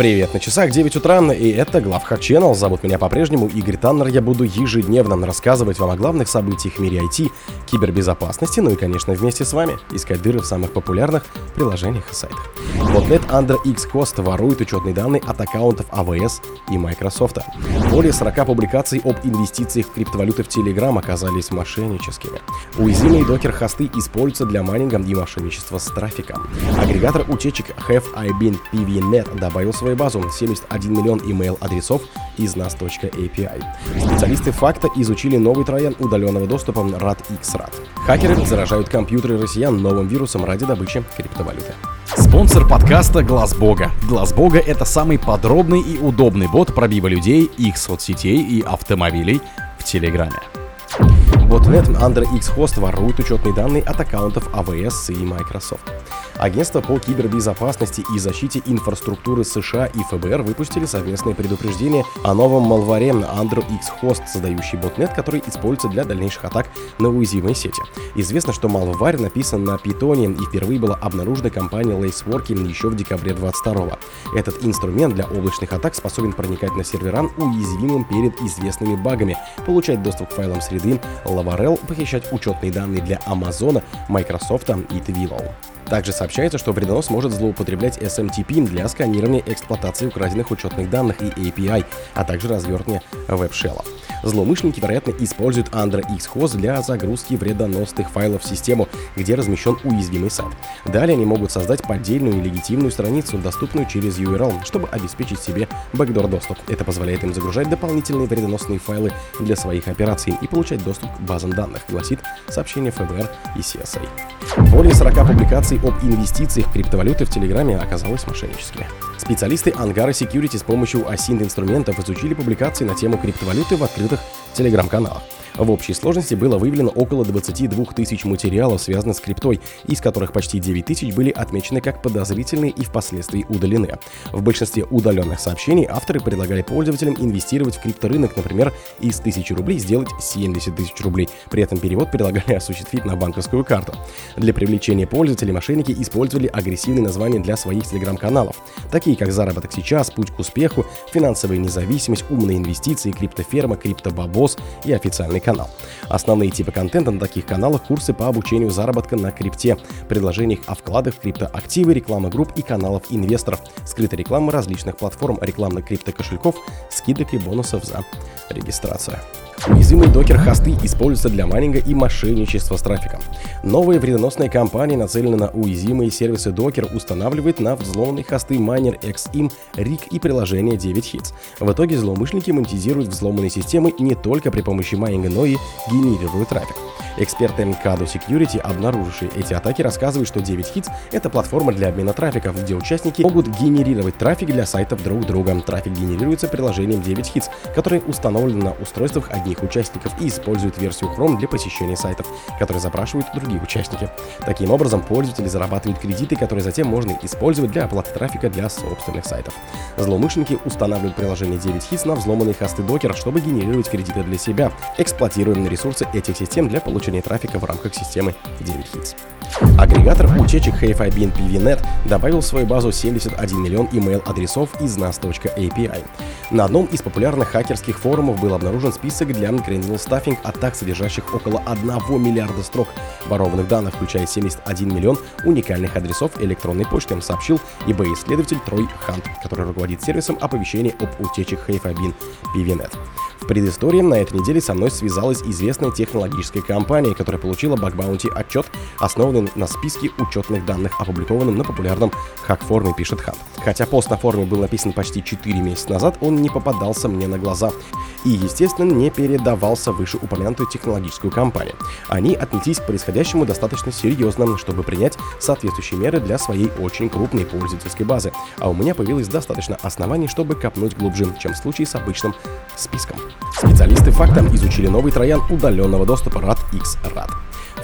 Привет, на часах 9 утра, и это Главхак Channel. Зовут меня по-прежнему Игорь Таннер. Я буду ежедневно рассказывать вам о главных событиях в мире IT, кибербезопасности, ну и, конечно, вместе с вами искать дыры в самых популярных приложениях и сайтах. Botnet Under X Cost ворует учетные данные от аккаунтов AWS и Microsoft. Более 40 публикаций об инвестициях в криптовалюты в Telegram оказались мошенническими. Уязвимые докер-хосты используются для майнинга и мошенничества с трафиком. Агрегатор утечек Have I Been PVNet добавил свою базу 71 миллион email-адресов из nas.api. Специалисты факта изучили новый троян удаленного доступа RAD-X-RAD. Хакеры заражают компьютеры россиян новым вирусом ради добычи криптовалюты. Спонсор подкаста Глаз Бога. Глаз Бога это самый подробный и удобный бот пробива людей, их соцсетей и автомобилей в Телеграме. Botnet Under X Host ворует учетные данные от аккаунтов AWS и Microsoft. Агентство по кибербезопасности и защите инфраструктуры США и ФБР выпустили совместное предупреждение о новом малваре Under X Host, создающий ботнет, который используется для дальнейших атак на уязвимые сети. Известно, что малварь написан на питоне и впервые была обнаружена компанией Laceworking еще в декабре 22 Этот инструмент для облачных атак способен проникать на сервера уязвимым перед известными багами, получать доступ к файлам среды Laravel, похищать учетные данные для Амазона, Microsoft и Twilio. Также сообщается, что вредонос может злоупотреблять SMTP для сканирования эксплуатации украденных учетных данных и API, а также развертывания веб-шеллов. Злоумышленники, вероятно, используют Andra Xhost для загрузки вредоносных файлов в систему, где размещен уязвимый сайт. Далее они могут создать поддельную и легитимную страницу, доступную через URL, чтобы обеспечить себе бэкдор доступ. Это позволяет им загружать дополнительные вредоносные файлы для своих операций и получать доступ к базам данных, гласит сообщение ФБР и CSA. Более 40 публикаций об инвестициях криптовалюты в Телеграме оказалось мошенническими. Специалисты Ангара Security с помощью осинт инструментов изучили публикации на тему криптовалюты в открытых телеграм-каналах. В общей сложности было выявлено около 22 тысяч материалов, связанных с криптой, из которых почти 9 тысяч были отмечены как подозрительные и впоследствии удалены. В большинстве удаленных сообщений авторы предлагали пользователям инвестировать в крипторынок, например, из 1000 рублей сделать 70 тысяч рублей. При этом перевод предлагали осуществить на банковскую карту. Для привлечения пользователей мошенники использовали агрессивные названия для своих телеграм-каналов, такие как «Заработок сейчас», «Путь к успеху», «Финансовая независимость», «Умные инвестиции», «Криптоферма», «Криптобабос» и официальный канал. Основные типы контента на таких каналах – курсы по обучению заработка на крипте, предложениях о вкладах криптоактивы, реклама групп и каналов инвесторов, скрытая реклама различных платформ, рекламных криптокошельков, скидок и бонусов за регистрацию. Уязвимые докер-хосты используются для майнинга и мошенничества с трафиком. Новая вредоносная компания, нацеленная на уязвимые сервисы докер, устанавливает на взломанные хосты майнер XIM, RIG и приложение 9 Hits. В итоге злоумышленники монетизируют взломанные системы не только при помощи майнинга, но и генерируют трафик. Эксперты Kado Security, обнаружившие эти атаки, рассказывают, что 9 Hits — это платформа для обмена трафиком, где участники могут генерировать трафик для сайтов друг друга. Трафик генерируется приложением 9 Hits, которое установлено на устройствах одних участников и использует версию Chrome для посещения сайтов, которые запрашивают другие участники. Таким образом, пользователи зарабатывают кредиты, которые затем можно использовать для оплаты трафика для собственных сайтов. Злоумышленники устанавливают приложение 9 Hits на взломанные хосты Docker, чтобы генерировать кредиты для себя, эксплуатируя ресурсы этих систем для получения трафика в рамках системы 9 Hits. Агрегатор утечек HFI PVNet добавил в свою базу 71 миллион email-адресов из nas.api. На одном из популярных хакерских форумов был обнаружен список для Cranial Stuffing атак, содержащих около 1 миллиарда строк ворованных данных, включая 71 миллион уникальных адресов электронной почты, сообщил eBay-исследователь Трой Хант, который руководит сервисом оповещения об утечек HFI PVNet. Предыстории на этой неделе со мной связалась известная технологическая компания, которая получила баг-баунти отчет, основанный на списке учетных данных, опубликованном на популярном хак-форуме, пишет Хан. Хотя пост на форуме был написан почти 4 месяца назад, он не попадался мне на глаза и, естественно, не передавался вышеупомянутую технологическую компанию. Они отнеслись к происходящему достаточно серьезно, чтобы принять соответствующие меры для своей очень крупной пользовательской базы, а у меня появилось достаточно оснований, чтобы копнуть глубже, чем в случае с обычным списком. Специалисты фактом изучили новый троян удаленного доступа RAD X RAD.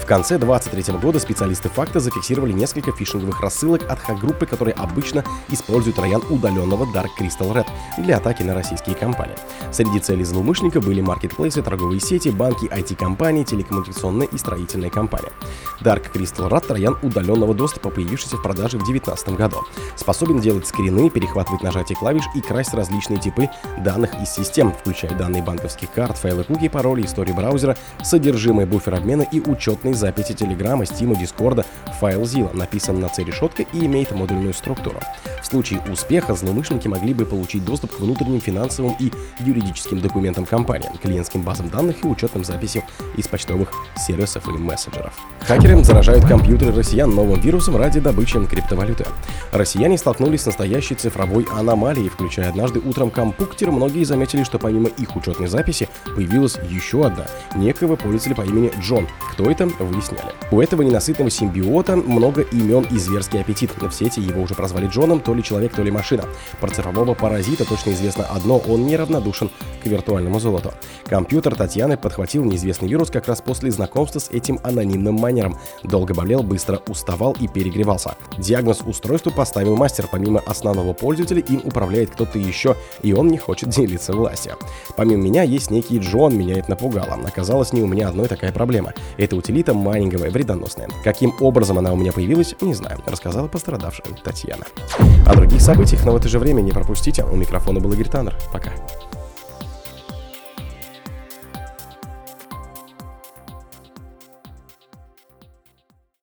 В конце 2023 года специалисты факта зафиксировали несколько фишинговых рассылок от хак-группы, которые обычно используют район удаленного Dark Crystal Red для атаки на российские компании. Среди целей злоумышленника были маркетплейсы, торговые сети, банки, IT-компании, телекоммуникационные и строительные компании. Dark Crystal Red — район удаленного доступа, появившийся в продаже в 2019 году. Способен делать скрины, перехватывать нажатие клавиш и красть различные типы данных из систем, включая данные банковских карт, файлы куки, пароли, истории браузера, содержимое буфера обмена и учетные записи Телеграма, Стима, Дискорда, файл Zilla, написан на C-решеткой и имеет модульную структуру. В случае успеха злоумышленники могли бы получить доступ к внутренним финансовым и юридическим документам компании, клиентским базам данных и учетным записям из почтовых сервисов и мессенджеров. Хакеры заражают компьютеры россиян новым вирусом ради добычи криптовалюты. Россияне столкнулись с настоящей цифровой аномалией, включая однажды утром компьютер. Многие заметили, что помимо их учетной записи появилась еще одна, некого пользователя по имени Джон. Кто это, выясняли. У этого ненасытного симбиота много имен и зверский аппетит. В сети его уже прозвали Джоном, то ли человек, то ли машина. Про цифрового паразита точно известно одно, он неравнодушен к виртуальному золоту. Компьютер Татьяны подхватил неизвестный вирус как раз после знакомства с этим анонимным майнером. Долго болел, быстро уставал и перегревался. Диагноз устройству поставил мастер. Помимо основного пользователя им управляет кто-то еще, и он не хочет делиться властью. Помимо меня есть некий Джон, меня это напугало. Оказалось, не у меня одной такая проблема. Это утилита майнинговая, вредоносная. Каким образом она у меня появилась, не знаю, рассказала пострадавшая Татьяна. О других событиях, но в это же время не пропустите. У микрофона был Игорь Таннер. Пока.